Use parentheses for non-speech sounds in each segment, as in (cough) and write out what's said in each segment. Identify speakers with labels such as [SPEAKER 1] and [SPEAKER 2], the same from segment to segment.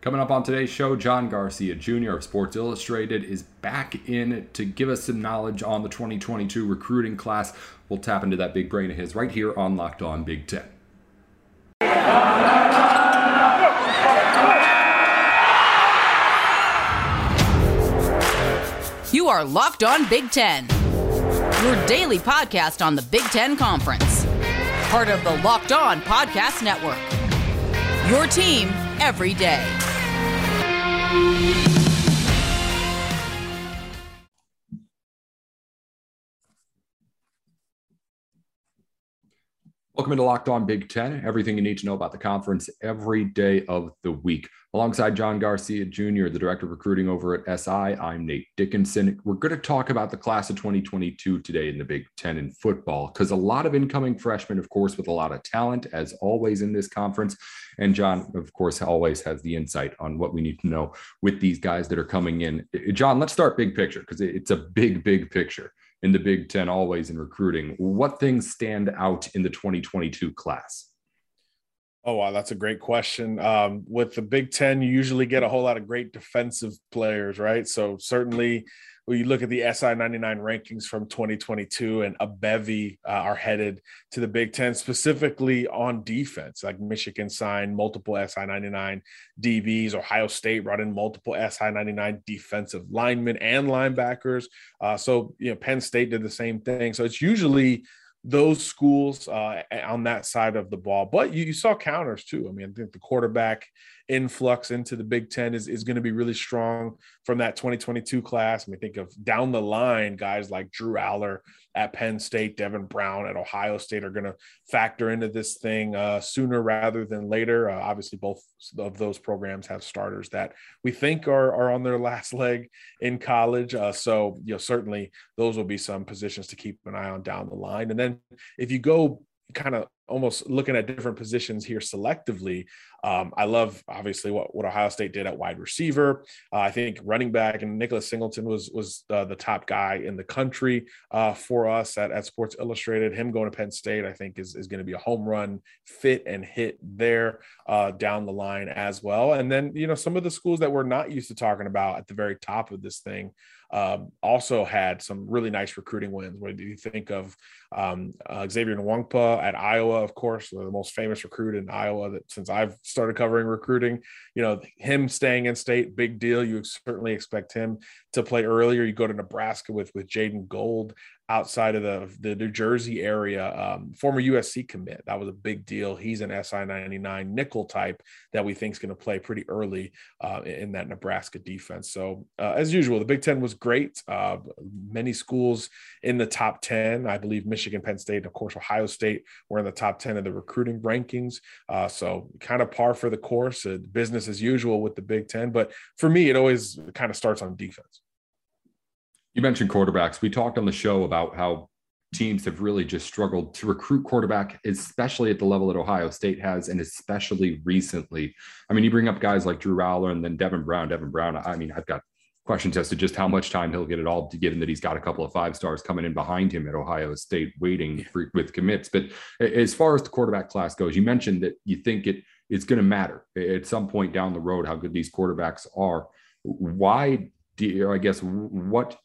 [SPEAKER 1] Coming up on today's show, John Garcia Jr. of Sports Illustrated is back in to give us some knowledge on the 2022 recruiting class. We'll tap into that big brain of his right here on Locked On Big Ten.
[SPEAKER 2] You are Locked On Big Ten, your daily podcast on the Big Ten Conference, part of the Locked On Podcast Network. Your team every day. Bye.
[SPEAKER 1] Welcome into Locked On Big Ten. Everything you need to know about the conference every day of the week. Alongside John Garcia Jr., the director of recruiting over at SI, I'm Nate Dickinson. We're going to talk about the class of 2022 today in the Big Ten in football because a lot of incoming freshmen, of course, with a lot of talent, as always in this conference. And John, of course, always has the insight on what we need to know with these guys that are coming in. John, let's start big picture because it's a big, big picture in the Big Ten always in recruiting. What things stand out in the 2022 class?
[SPEAKER 3] Oh, wow. That's a great question. Um, with the Big Ten, you usually get a whole lot of great defensive players, right? So, certainly, when you look at the SI 99 rankings from 2022 and a bevy uh, are headed to the Big Ten, specifically on defense, like Michigan signed multiple SI 99 DBs, Ohio State brought in multiple SI 99 defensive linemen and linebackers. Uh, so, you know, Penn State did the same thing. So it's usually those schools uh, on that side of the ball. But you, you, saw counters too. I mean, I think the quarterback influx into the Big Ten is, is going to be really strong from that 2022 class. I mean, think of down the line guys like Drew Allar at Penn State, Devin Brown at Ohio State are going to factor into this thing uh, sooner rather than later. Uh, obviously, both of those programs have starters that we think are, are on their last leg in college. Uh, so, you know, certainly those will be some positions to keep an eye on down the line. And then if you go kind of almost looking at different positions here selectively. Um, I love obviously what, what Ohio State did at wide receiver. Uh, I think running back and Nicholas Singleton was was uh, the top guy in the country uh, for us at, at Sports Illustrated. Him going to Penn State, I think, is, is going to be a home run fit and hit there uh, down the line as well. And then you know some of the schools that we're not used to talking about at the very top of this thing um, also had some really nice recruiting wins. What do you think of um, uh, Xavier Nwankpa at Iowa? Of course, the most famous recruit in Iowa that since I've started covering recruiting. You know, him staying in state, big deal. You certainly expect him to play earlier. You go to Nebraska with with Jaeden Gould outside of the, the New Jersey area, um, former USC commit. That was a big deal. He's an SI 99 nickel type that we think is going to play pretty early uh, in that Nebraska defense. So, uh, as usual, the Big Ten was great. Uh, many schools in the top 10. I believe Michigan, Penn State, and of course, Ohio State were in the top 10 of the recruiting rankings. Uh, so, kind of par for the course, uh, business as usual with the Big Ten. But for me, it always kind of starts on defense.
[SPEAKER 1] You mentioned quarterbacks. We talked on the show about how teams have really just struggled to recruit quarterback, especially at the level that Ohio State has, and especially recently. I mean, you bring up guys like Drew Allar and then Devin Brown. Devin Brown, I mean, I've got questions as to just how much time he'll get it all, given that he's got a couple of five stars coming in behind him at Ohio State waiting for, with commits. But as far as the quarterback class goes, you mentioned that you think it it's going to matter at some point down the road how good these quarterbacks are. Why do you, I guess what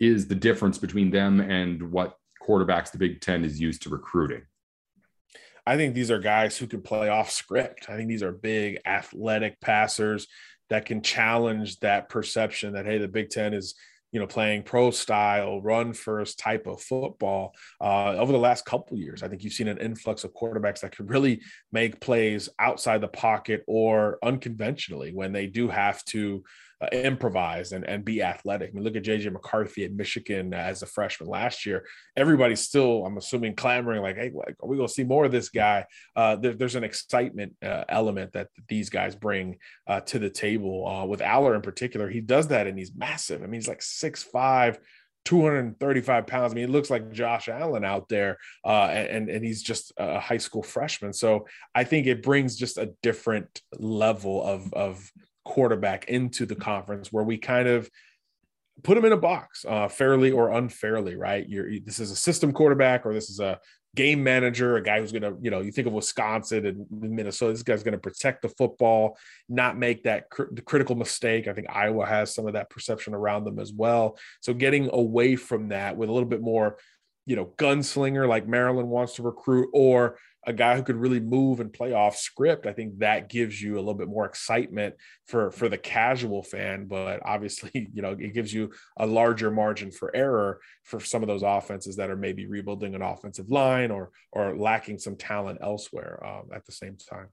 [SPEAKER 1] is the difference between them and what quarterbacks the Big Ten is used to recruiting?
[SPEAKER 3] I think these are guys who can play off script. I think these are big athletic passers that can challenge that perception that hey, the Big Ten is you know playing pro style, run first type of football. Uh, over the last couple years, I think you've seen an influx of quarterbacks that can really make plays outside the pocket or unconventionally when they do have to uh, improvise and, and be athletic. I mean, look at JJ McCarthy at Michigan as a freshman last year. Everybody's still, I'm assuming, clamoring like, "Hey, like, are we going to see more of this guy?" Uh, there, there's an excitement uh, element that these guys bring uh, to the table. Uh, with Allar in particular, he does that, and he's massive. I mean, he's like six five. 235 pounds. I mean, he looks like Josh Allen out there, uh, and and he's just a high school freshman. So I think it brings just a different level of of quarterback into the conference where we kind of put him in a box uh, fairly or unfairly right You're, this is a system quarterback or this is a game manager, a guy who's going to, you know, you think of Wisconsin and Minnesota, this guy's going to protect the football, not make that cr- critical mistake. I think Iowa has some of that perception around them as well. So getting away from that with a little bit more, you know, gunslinger like Maryland wants to recruit, or a guy who could really move and play off script, I think that gives you a little bit more excitement for for the casual fan. But obviously, (laughs) you know, it gives you a larger margin for error for some of those offenses that are maybe rebuilding an offensive line or or lacking some talent elsewhere um, at the same time.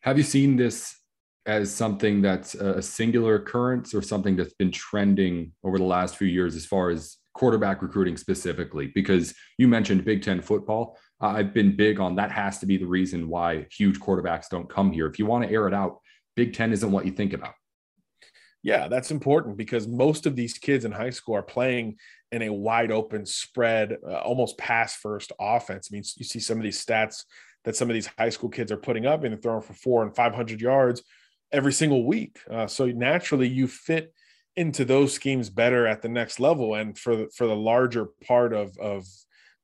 [SPEAKER 1] Have you seen this as something that's a singular occurrence or something that's been trending over the last few years as far as quarterback recruiting specifically? Because you mentioned Big Ten football I've been big on that has to be the reason why huge quarterbacks don't come here. If you want to air it out, Big Ten isn't what you think about.
[SPEAKER 3] Yeah, that's important because most of these kids in high school are playing in a wide open spread, uh, almost pass first offense. I mean, you see some of these stats that some of these high school kids are putting up and throwing for four and 500 yards every single week. Uh, so naturally, you fit into those schemes better at the next level. And for the, for the larger part of, of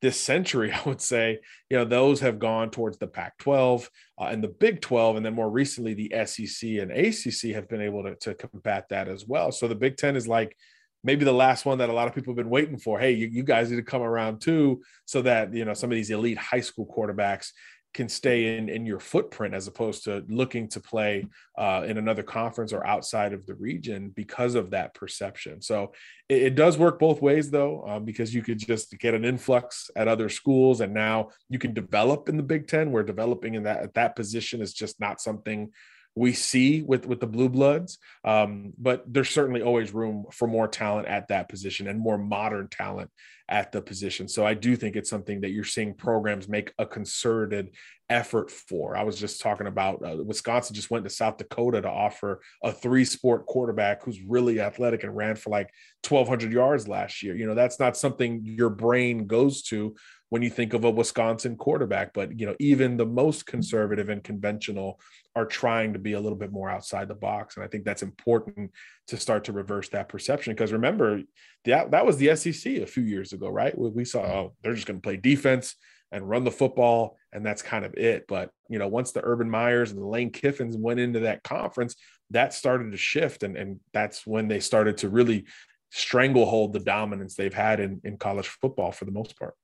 [SPEAKER 3] this century, (laughs) I would say, you know, those have gone towards the Pac 12 uh, and the Big 12. And then more recently, the SEC and ACC have been able to, to combat that as well. So the Big 10 is like, maybe the last one that a lot of people have been waiting for. Hey, you, you, guys need to come around too, so that you know some of these elite high school quarterbacks can stay in in your footprint as opposed to looking to play uh, in another conference or outside of the region because of that perception. So it, it does work both ways though, um, because you could just get an influx at other schools, and now you can develop in the Big Ten. Where developing in that at that position is just not something we see with with the blue bloods um, but there's certainly always room for more talent at that position and more modern talent at the position. So i do think it's something that you're seeing programs make a concerted effort for. I was just talking about uh, wisconsin just went to south dakota to offer a three sport quarterback who's really athletic and ran for like 1200 yards last year. You know that's not something your brain goes to when you think of a Wisconsin quarterback. But you know, even the most conservative and conventional are trying to be a little bit more outside the box, and I think that's important to start to reverse that perception. Because remember, that that was the SEC a few years ago, right? We saw oh, they're just going to play defense and run the football, and that's kind of it. But you know, once the Urban Meyers and the Lane Kiffins went into that conference, that started to shift, and and that's when they started to really stranglehold the dominance they've had in, in college football for the most part.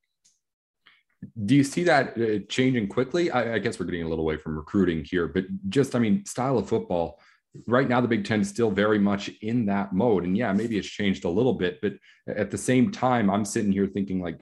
[SPEAKER 1] Do you see that uh, changing quickly? I, I, guess we're getting a little away from recruiting here, but just, I mean, style of football. Right now, the Big Ten is still very much in that mode. And yeah, maybe it's changed a little bit, but at the same time, I'm sitting here thinking, like,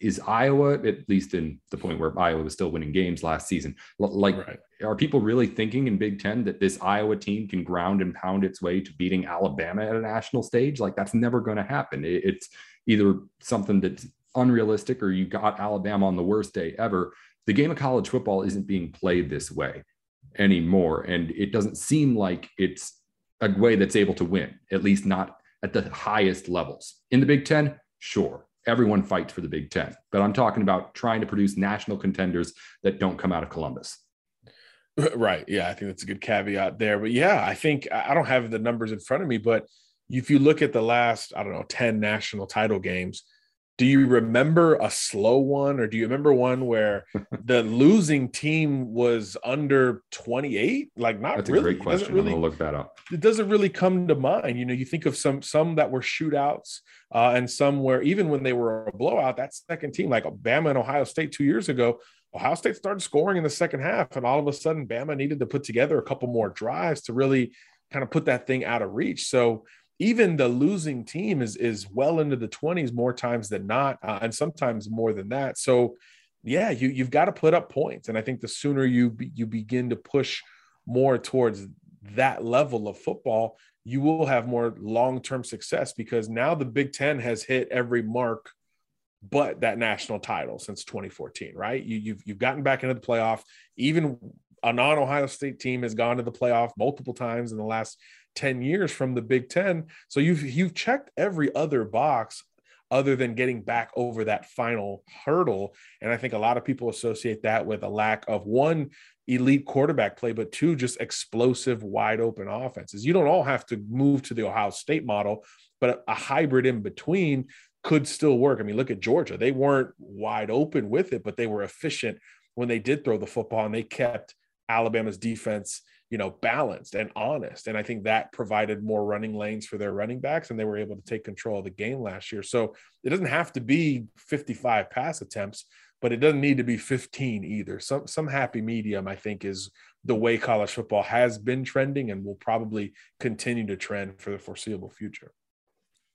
[SPEAKER 1] is Iowa, at least in the point where Iowa was still winning games last season, like, right. are people really thinking in Big Ten that this Iowa team can ground and pound its way to beating Alabama at a national stage? Like, that's never going to happen. It's either something that's unrealistic or you got Alabama on the worst day ever. The game of college football isn't being played this way anymore. And it doesn't seem like it's a way that's able to win, at least not at the highest levels. In the Big Ten, sure, everyone fights for the Big Ten, but I'm talking about trying to produce national contenders that don't come out of Columbus. (laughs)
[SPEAKER 3] Right. Yeah. I think that's a good caveat there. But yeah, I think I don't have the numbers in front of me, but if you look at the last, I don't know, 10 national title games, do you remember a slow one or do you remember one where (laughs) the losing team was under 28 like not
[SPEAKER 1] That's
[SPEAKER 3] really.
[SPEAKER 1] a great question. Really, i'm gonna look that up.
[SPEAKER 3] it doesn't really come to mind. You know you think of some some that were shootouts uh, and some where even when they were a blowout that second team like bama and ohio state two years ago ohio state started scoring in the second half and all of a sudden bama needed to put together a couple more drives to really kind of put that thing out of reach. So even the losing team is is well into the 20s more times than not uh, and sometimes more than that. So yeah you you've got to put up points and i think the sooner you be, you begin to push more towards that level of football you will have more long-term success because now the big 10 has hit every mark but that national title since 2014 right? You, you've you've gotten back into the playoff. Even a non-ohio state team has gone to the playoff multiple times in the last 10 years from the Big 10. So you've you've checked every other box other than getting back over that final hurdle. And I think a lot of people associate that with a lack of one elite quarterback play, but two just explosive, wide open offenses. You don't all have to move to the Ohio State model, but a hybrid in between could still work. I mean, look at Georgia. They weren't wide open with it, but they were efficient when they did throw the football and they kept Alabama's defense, you know, balanced and honest. And I think that provided more running lanes for their running backs and they were able to take control of the game last year. So it doesn't have to be 55 pass attempts, but it doesn't need to be 15 either. Some some happy medium, I think, is the way college football has been trending and will probably continue to trend for the foreseeable future.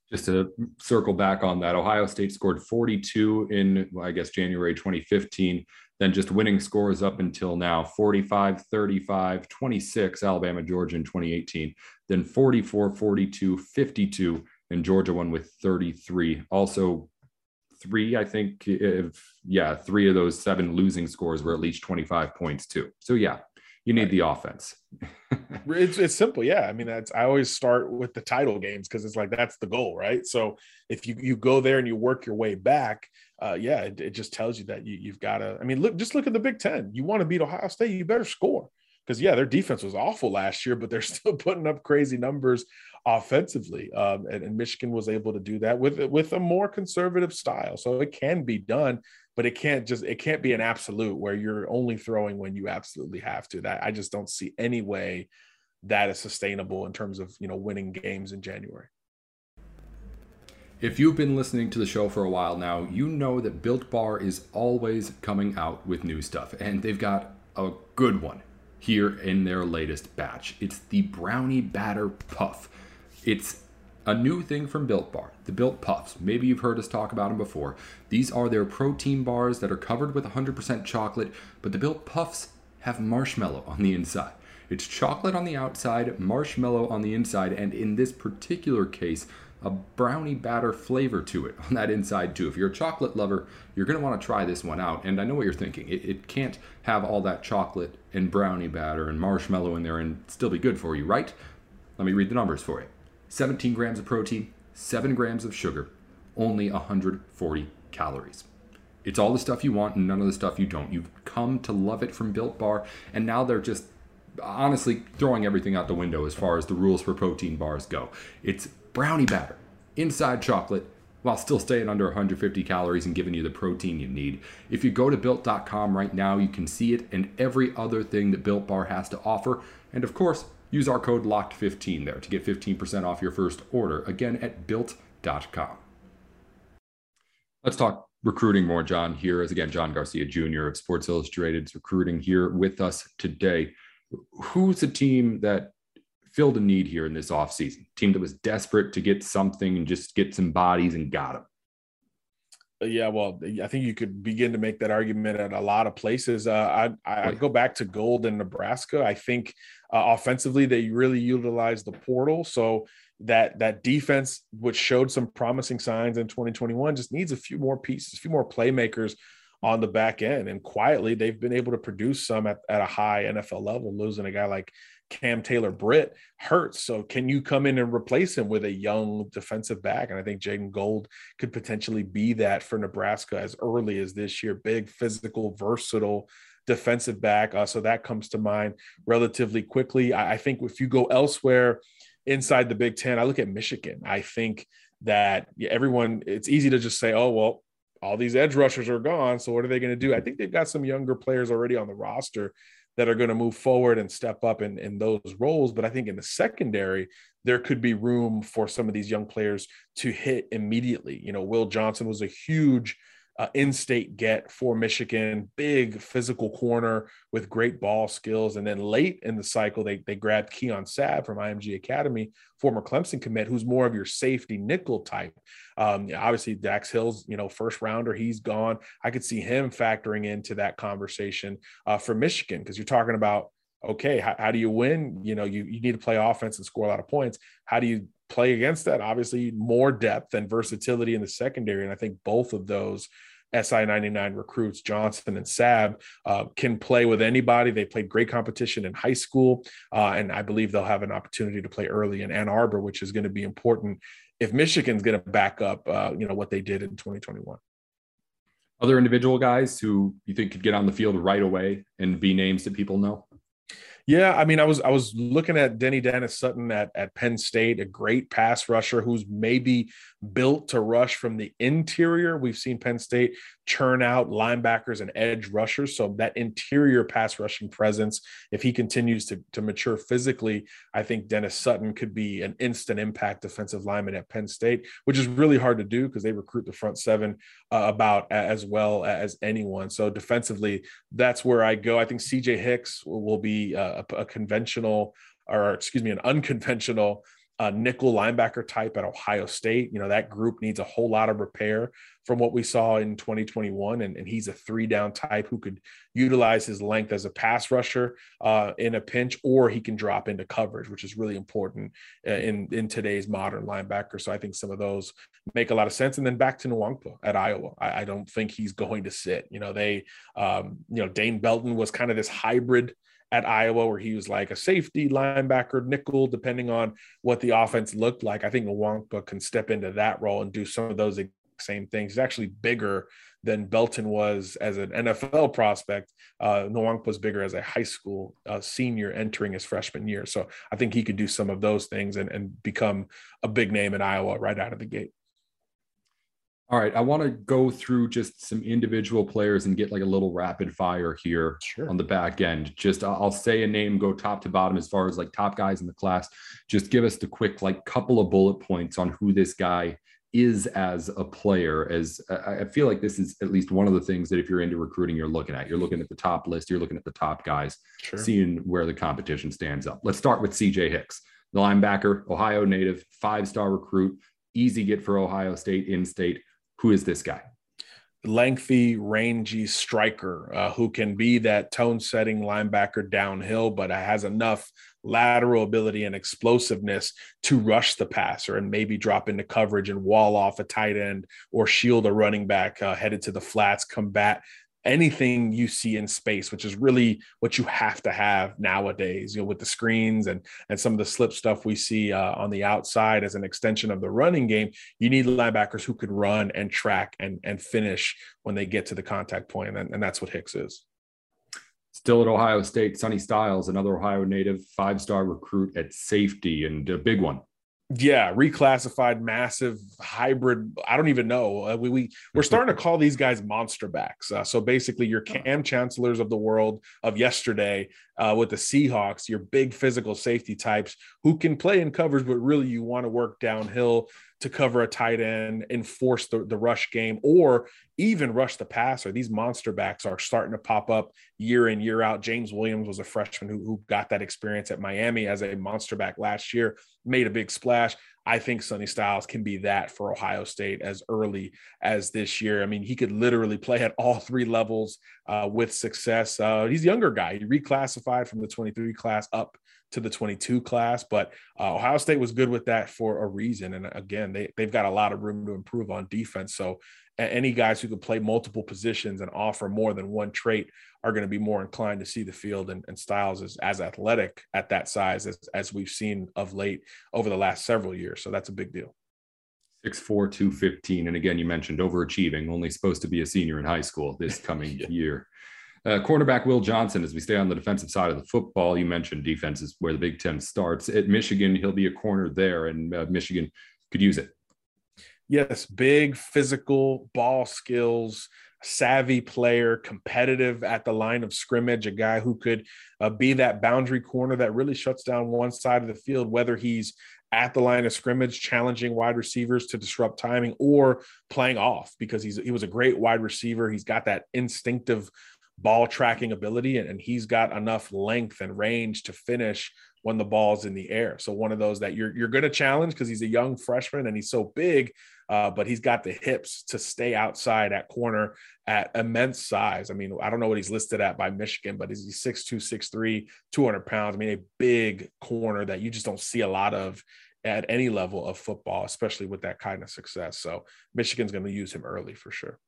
[SPEAKER 1] Just to circle back on that, Ohio State scored 42 in, I guess, January 2015. Then just winning scores up until now 45, 35, 26, Alabama, Georgia in 2018. Then 44, 42, 52, and Georgia won with 33. Also, three, I think, if, yeah, three of those seven losing scores were at least 25 points, too. So, yeah, you need right. the offense. (laughs)
[SPEAKER 3] it's, it's simple. Yeah. I mean, that's, I always start with the title games because it's like that's the goal, right? So if you, you go there and you work your way back, uh, yeah, it, it just tells you that you, you've got to, I mean, look, just look at the Big Ten. You want to beat Ohio State, you better score because yeah, their defense was awful last year, but they're (laughs) still putting up crazy numbers offensively. Um, and, and, Michigan was able to do that with with a more conservative style, so it can be done but it can't just it can't be an absolute where you're only throwing when you absolutely have to. That I just don't see any way that is sustainable in terms of you know winning games in January.
[SPEAKER 1] If you've been listening to the show for a while now, you know that Built Bar is always coming out with new stuff, and they've got a good one here in their latest batch. It's the Brownie Batter Puff. It's a new thing from Built Bar, the Built Puffs. Maybe you've heard us talk about them before. These are their protein bars that are covered with 100% chocolate, but the Built Puffs have marshmallow on the inside. It's chocolate on the outside, marshmallow on the inside, and in this particular case, a brownie batter flavor to it on that inside too. If you're a chocolate lover, you're going to want to try this one out. And I know what you're thinking. It, it, can't have all that chocolate and brownie batter and marshmallow in there and still be good for you, right? Let me read the numbers for you. 17 grams of protein, 7 grams of sugar, only 140 calories. It's all the stuff you want and none of the stuff you don't. You've come to love it from Built Bar, and now they're just honestly throwing everything out the window as far as the rules for protein bars go. It's brownie batter, inside chocolate, while still staying under 150 calories and giving you the protein you need. If you go to built.com right now, you can see it and every other thing that Built Bar has to offer. And of course, Use our code LOCKED15 there to get 15% off your first order. Again, at built.com. Let's talk recruiting more, John. Here is again John Garcia Jr. of Sports Illustrated's recruiting here with us today. Who's the team that filled a need here in this offseason? Team that was desperate to get something and just get some bodies and got them.
[SPEAKER 3] Uh, yeah, well, I think you could begin to make that argument at a lot of places. Uh, I I go back to Gould in Nebraska. I think uh, offensively they really utilized the portal, so that that defense, which showed some promising signs in 2021, just needs a few more pieces, a few more playmakers on the back end. And quietly, they've been able to produce some at, at a high NFL level, losing a guy like Cam Taylor Britt hurts. So can you come in and replace him with a young defensive back? And I think Jaeden Gould could potentially be that for Nebraska as early as this year. Big, physical, versatile defensive back. Uh, so that comes to mind relatively quickly. I, I think if you go elsewhere inside the Big Ten, I look at Michigan. I think that everyone, it's easy to just say, oh, well, all these edge rushers are gone. So what are they going to do? I think they've got some younger players already on the roster that are going to move forward and step up in, in those roles. But I think in the secondary, there could be room for some of these young players to hit immediately. You know, Will Johnson was a huge uh, in-state get for Michigan, big physical corner with great ball skills. And then late in the cycle, they they grabbed Keon Sabb from IMG Academy, former Clemson commit, who's more of your safety nickel type. Um, obviously, Dax Hill's you know first rounder, he's gone. I could see him factoring into that conversation uh, for Michigan because you're talking about okay, how, how do you win? You know, you you need to play offense and score a lot of points. How do you play against that? Obviously, more depth and versatility in the secondary, and I think both of those SI 99 recruits, Johnson and Sabb, uh, can play with anybody. They played great competition in high school. Uh, and I believe they'll have an opportunity to play early in Ann Arbor, which is going to be important if Michigan's going to back up, uh, you know, what they did in 2021.
[SPEAKER 1] Other individual guys who you think could get on the field right away and be names that people know?
[SPEAKER 3] Yeah, I mean, I was I was looking at Denny Dennis Sutton at, at Penn State, a great pass rusher who's maybe built to rush from the interior. We've seen Penn State churn out linebackers and edge rushers. So that interior pass rushing presence, if he continues to, to mature physically, I think Dennis Sutton could be an instant impact defensive lineman at Penn State, which is really hard to do because they recruit the front seven uh, about as well as anyone. So defensively, that's where I go. I think CJ Hicks will, be a, a conventional or excuse me, an unconventional a nickel linebacker type at Ohio State. You know, that group needs a whole lot of repair from what we saw in 2021. And, and he's a three down type who could utilize his length as a pass rusher uh, in a pinch, or he can drop into coverage, which is really important uh, in, in today's modern linebacker. So I think some of those make a lot of sense. And then back to Nwankpa at Iowa. I, I don't think he's going to sit. You know, they, um, you know, Dane Belton was kind of this hybrid at Iowa, where he was like a safety, linebacker, nickel, depending on what the offense looked like. I think Nwankpa can step into that role and do some of those same things. He's actually bigger than Belton was as an NFL prospect. Uh, Nwank was bigger as a high school uh, senior entering his freshman year. So I think he could do some of those things and, and become a big name in Iowa right out of the gate.
[SPEAKER 1] All right, I want to go through just some individual players and get like a little rapid fire here sure. on the back end. Just I'll say a name, go top to bottom as far as like top guys in the class. Just give us the quick like couple of bullet points on who this guy is as a player. As I feel like this is at least one of the things that if you're into recruiting, you're looking at. You're looking at the top list. You're looking at the top guys, sure. seeing where the competition stands up. Let's start with C.J. Hicks, the linebacker, Ohio native, five star recruit, easy get for Ohio State in state who is this guy?
[SPEAKER 3] lengthy, rangy striker uh, who can be that tone setting linebacker downhill, but has enough lateral ability and explosiveness to rush the passer and maybe drop into coverage and wall off a tight end or shield a running back uh, headed to the flats, combat anything you see in space, which is really what you have to have nowadays, you know, with the screens and and some of the slip stuff we see uh, on the outside as an extension of the running game. You need linebackers who could run and track and and finish when they get to the contact point, and, and that's what Hicks is.
[SPEAKER 1] Still at Ohio State, Sonny Styles, another Ohio native, five star recruit at safety, and a big one
[SPEAKER 3] yeah reclassified massive hybrid i don't even know. Uh, we, we we're starting to call these guys monster backs. Uh, so basically your Kam Chancellors of the world of yesterday uh, with the seahawks your big physical safety types who can play in covers but really you want to work downhill to cover a tight end enforce the, the rush game or even rush the passer these monster backs are starting to pop up year in year out james williams was a freshman who, who got that experience at miami as a monster back last year made a big splash. I think Sonny Styles can be that for Ohio State as early as this year. I mean, he could literally play at all three levels uh, with success. Uh, he's a younger guy. He reclassified from the 23 class up to the 22 class, but uh, Ohio State was good with that for a reason. And again, they, they've got a lot of room to improve on defense. So any guys who can play multiple positions and offer more than one trait are going to be more inclined to see the field and, and Styles is as athletic at that size as, as we've seen of late over the last several years. So that's a big deal.
[SPEAKER 1] 6'4, 215. And again, you mentioned overachieving, only supposed to be a senior in high school this (laughs) coming yeah. year. Uh, cornerback Will Johnson, as we stay on the defensive side of the football, you mentioned defense is where the Big Ten starts. At Michigan, he'll be a corner there, and uh, Michigan could use it.
[SPEAKER 3] Yes, big physical ball skills, savvy player, competitive at the line of scrimmage, a guy who could uh, be that boundary corner that really shuts down one side of the field, whether he's at the line of scrimmage, challenging wide receivers to disrupt timing or playing off because he's he was a great wide receiver. He's got that instinctive ball tracking ability and, and he's got enough length and range to finish when the ball's in the air. So one of those that you're you're going to challenge because he's a young freshman and he's so big, uh, but he's got the hips to stay outside at corner at immense size. I mean, I don't know what he's listed at by Michigan, but he's 6'2", 6'3", 200 pounds. I mean, a big corner that you just don't see a lot of at any level of football, especially with that kind of success. So Michigan's going to use him early for sure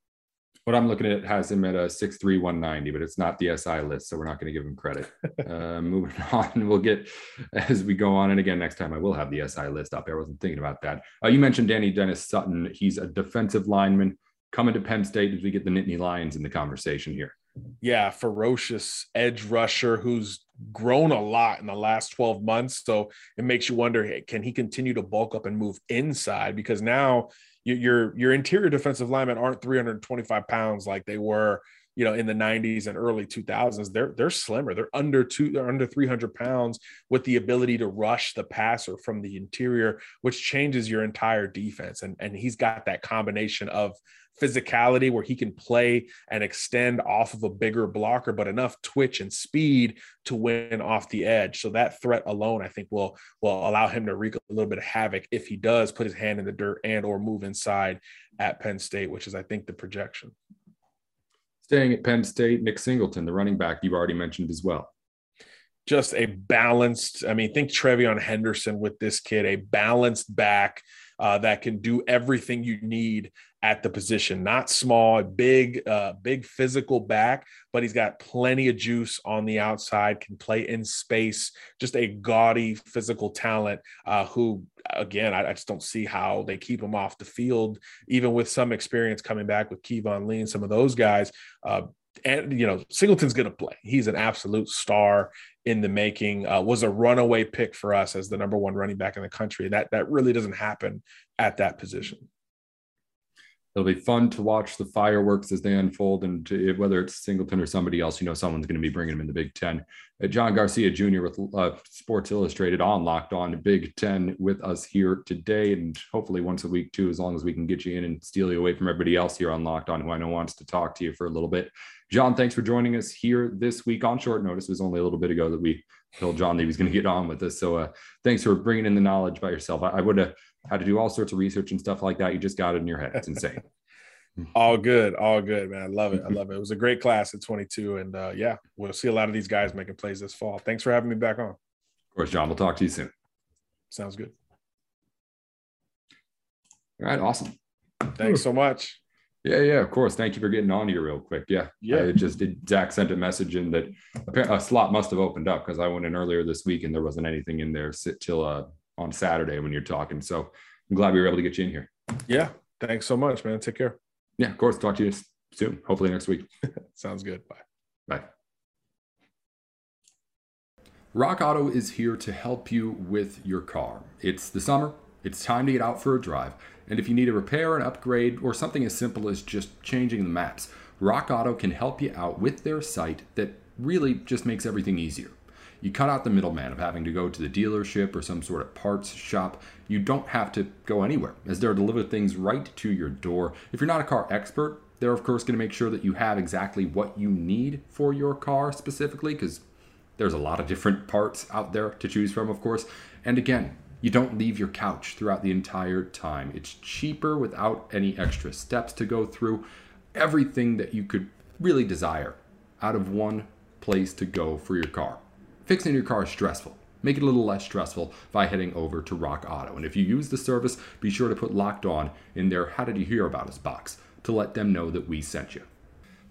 [SPEAKER 1] what I'm looking at has him at a six three one ninety, but it's not the SI list, so we're not going to give him credit. (laughs) uh, moving (laughs) on, we'll get as we go on. And again, next time I will have the SI list up. I wasn't thinking about that. Uh, you mentioned Danny Dennis Sutton. He's a defensive lineman coming to Penn State as we get the Nittany Lions in the conversation here.
[SPEAKER 3] Yeah, ferocious edge rusher who's grown a lot in the last 12 months. So it makes you wonder, hey, can he continue to bulk up and move inside? Because now your your interior defensive linemen aren't 325 pounds like they were you know in the 90s and early 2000s they're they're slimmer they're under two they're under 300 pounds with the ability to rush the passer from the interior which changes your entire defense and and he's got that combination of physicality where he can play and extend off of a bigger blocker, but enough twitch and speed to win off the edge. So that threat alone, I think, will will allow him to wreak a little bit of havoc if he does put his hand in the dirt and or move inside at Penn State, which is I think the projection.
[SPEAKER 1] Staying at Penn State, Nick Singleton, the running back you've already mentioned as well
[SPEAKER 3] just a balanced. I mean, think TreVeyon Henderson with this kid, a balanced back uh, that can do everything you need at the position. Not small, big, uh, big physical back, but he's got plenty of juice on the outside. Can play in space. Just a gaudy physical talent. Uh, who, again, I, I, just don't see how they keep him off the field, even with some experience coming back with Keyvone Lee and some of those guys. Uh, and you know Singleton's going to play. He's an absolute star in the making. Uh, was a runaway pick for us as the number one running back in the country. That that really doesn't happen at that position
[SPEAKER 1] it'll be fun to watch the fireworks as they unfold and to, whether it's singleton or somebody else you know someone's going to be bringing them in the big 10 uh, john garcia jr with uh, sports illustrated on locked on big 10 with us here today and hopefully once a week too as long as we can get you in and steal you away from everybody else here on locked on who i know wants to talk to you for a little bit. John thanks for joining us here this week. On short notice it was only a little bit ago that we told john that he was going to get on with us. So uh, thanks for bringing in the knowledge by yourself. I, I would have how to do all sorts of research and stuff like that. You just got it in your head. It's insane. (laughs)
[SPEAKER 3] all good, all good, man. I love it. I (laughs) love it. It was a great class at 22, and uh, yeah, we'll see a lot of these guys making plays this fall. Thanks for having me back on. Of
[SPEAKER 1] course, John. We'll talk to you soon.
[SPEAKER 3] Sounds good.
[SPEAKER 1] All right, awesome.
[SPEAKER 3] Thanks so much.
[SPEAKER 1] Yeah, yeah, of course. Thank you for getting on here real quick. Yeah,
[SPEAKER 3] yeah.
[SPEAKER 1] I just did. Zach sent a message in that a slot must have opened up because I went in earlier this week and there wasn't anything in there sit till uh, on Saturday when you're talking. So I'm glad we were able to get you in here.
[SPEAKER 3] Yeah. Thanks so much, man. Take care.
[SPEAKER 1] Yeah, of course. Talk to you soon. Hopefully next week. (laughs)
[SPEAKER 3] Sounds good. Bye.
[SPEAKER 1] Bye. Rock Auto is here to help you with your car. It's the summer, it's time to get out for a drive. And if you need a repair, an upgrade, or something as simple as just changing the maps, Rock Auto can help you out with their site that really just makes everything easier. You cut out the middleman of having to go to the dealership or some sort of parts shop. You don't have to go anywhere, as they'll deliver things right to your door. If you're not a car expert, they're of course going to make sure that you have exactly what you need for your car specifically, because there's a lot of different parts out there to choose from, of course. And again, you don't leave your couch throughout the entire time. It's cheaper without any extra steps to go through. Everything that you could really desire out of one place to go for your car. Fixing your car is stressful. Make it a little less stressful by heading over to Rock Auto. And if you use the service, be sure to put Locked On in their How Did You Hear About Us box to let them know that we sent you.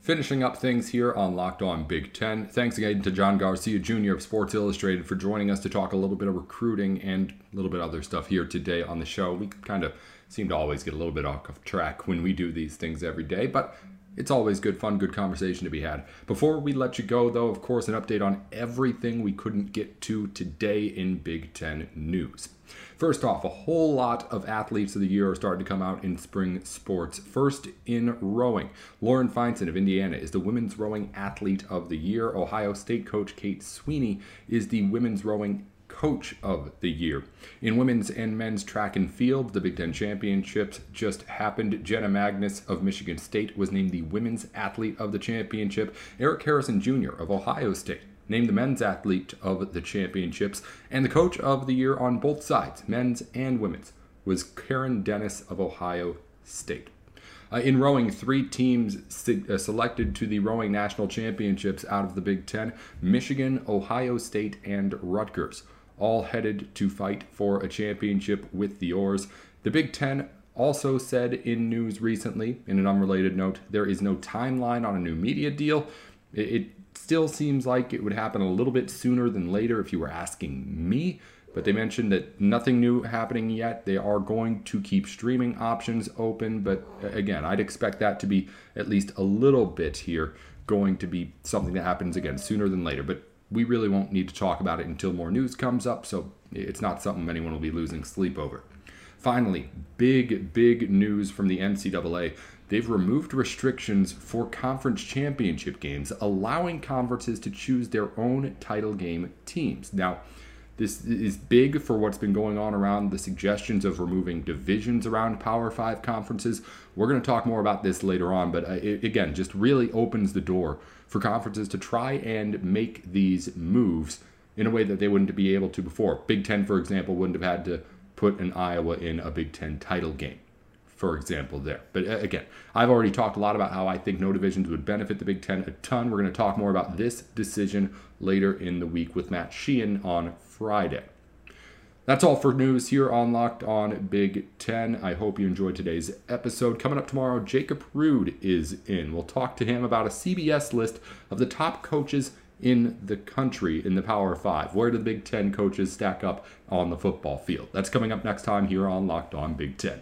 [SPEAKER 1] Finishing up things here on Locked On Big Ten. Thanks again to John Garcia Jr. of Sports Illustrated for joining us to talk a little bit of recruiting and a little bit other stuff here today on the show. We kind of seem to always get a little bit off track when we do these things every day, but it's always good fun, good conversation to be had. Before we let you go, though, of course, an update on everything we couldn't get to today in Big Ten news. First off, a whole lot of athletes of the year are starting to come out in spring sports. First in rowing, Lauren Feinson of Indiana is the Women's Rowing Athlete of the Year. Ohio State coach Kate Sweeney is the Women's Rowing Coach of the Year. In women's and men's track and field, the Big Ten Championships just happened. Jenna Magnus of Michigan State was named the Women's Athlete of the Championship. Eric Harrison Jr. of Ohio State named the Men's Athlete of the Championships. And the Coach of the Year on both sides, men's and women's, was Karen Dennis of Ohio State. Uh, in rowing, three teams se- uh, selected to the rowing national championships out of the Big Ten Michigan, Ohio State, and Rutgers all headed to fight for a championship with the oars. The Big Ten also said in news recently, in an unrelated note, there is no timeline on a new media deal. It, still seems like it would happen a little bit sooner than later if you were asking me. But they mentioned that nothing new happening yet. They are going to keep streaming options open. But again, I'd expect that to be at least a little bit here going to be something that happens again sooner than later. But we really won't need to talk about it until more news comes up, so it's not something anyone will be losing sleep over. Finally, big, big news from the NCAA. They've removed restrictions for conference championship games, allowing conferences to choose their own title game teams. Now, this is big for what's been going on around the suggestions of removing divisions around Power Five conferences. We're going to talk more about this later on, but uh, it, again, just really opens the door for conferences to try and make these moves in a way that they wouldn't be able to before. Big Ten, for example, wouldn't have had to put an Iowa in a Big Ten title game, for example, there. But uh, again, I've already talked a lot about how I think no divisions would benefit the Big Ten a ton. We're going to talk more about this decision later in the week with Matt Sheehan on Friday. That's all for news here on Locked On Big Ten. I hope you enjoyed today's episode. Coming up tomorrow, Jacob Rude is in. We'll talk to him about a CBS list of the top coaches in the country in the Power Five. Where do the Big Ten coaches stack up on the football field? That's coming up next time here on Locked On Big Ten.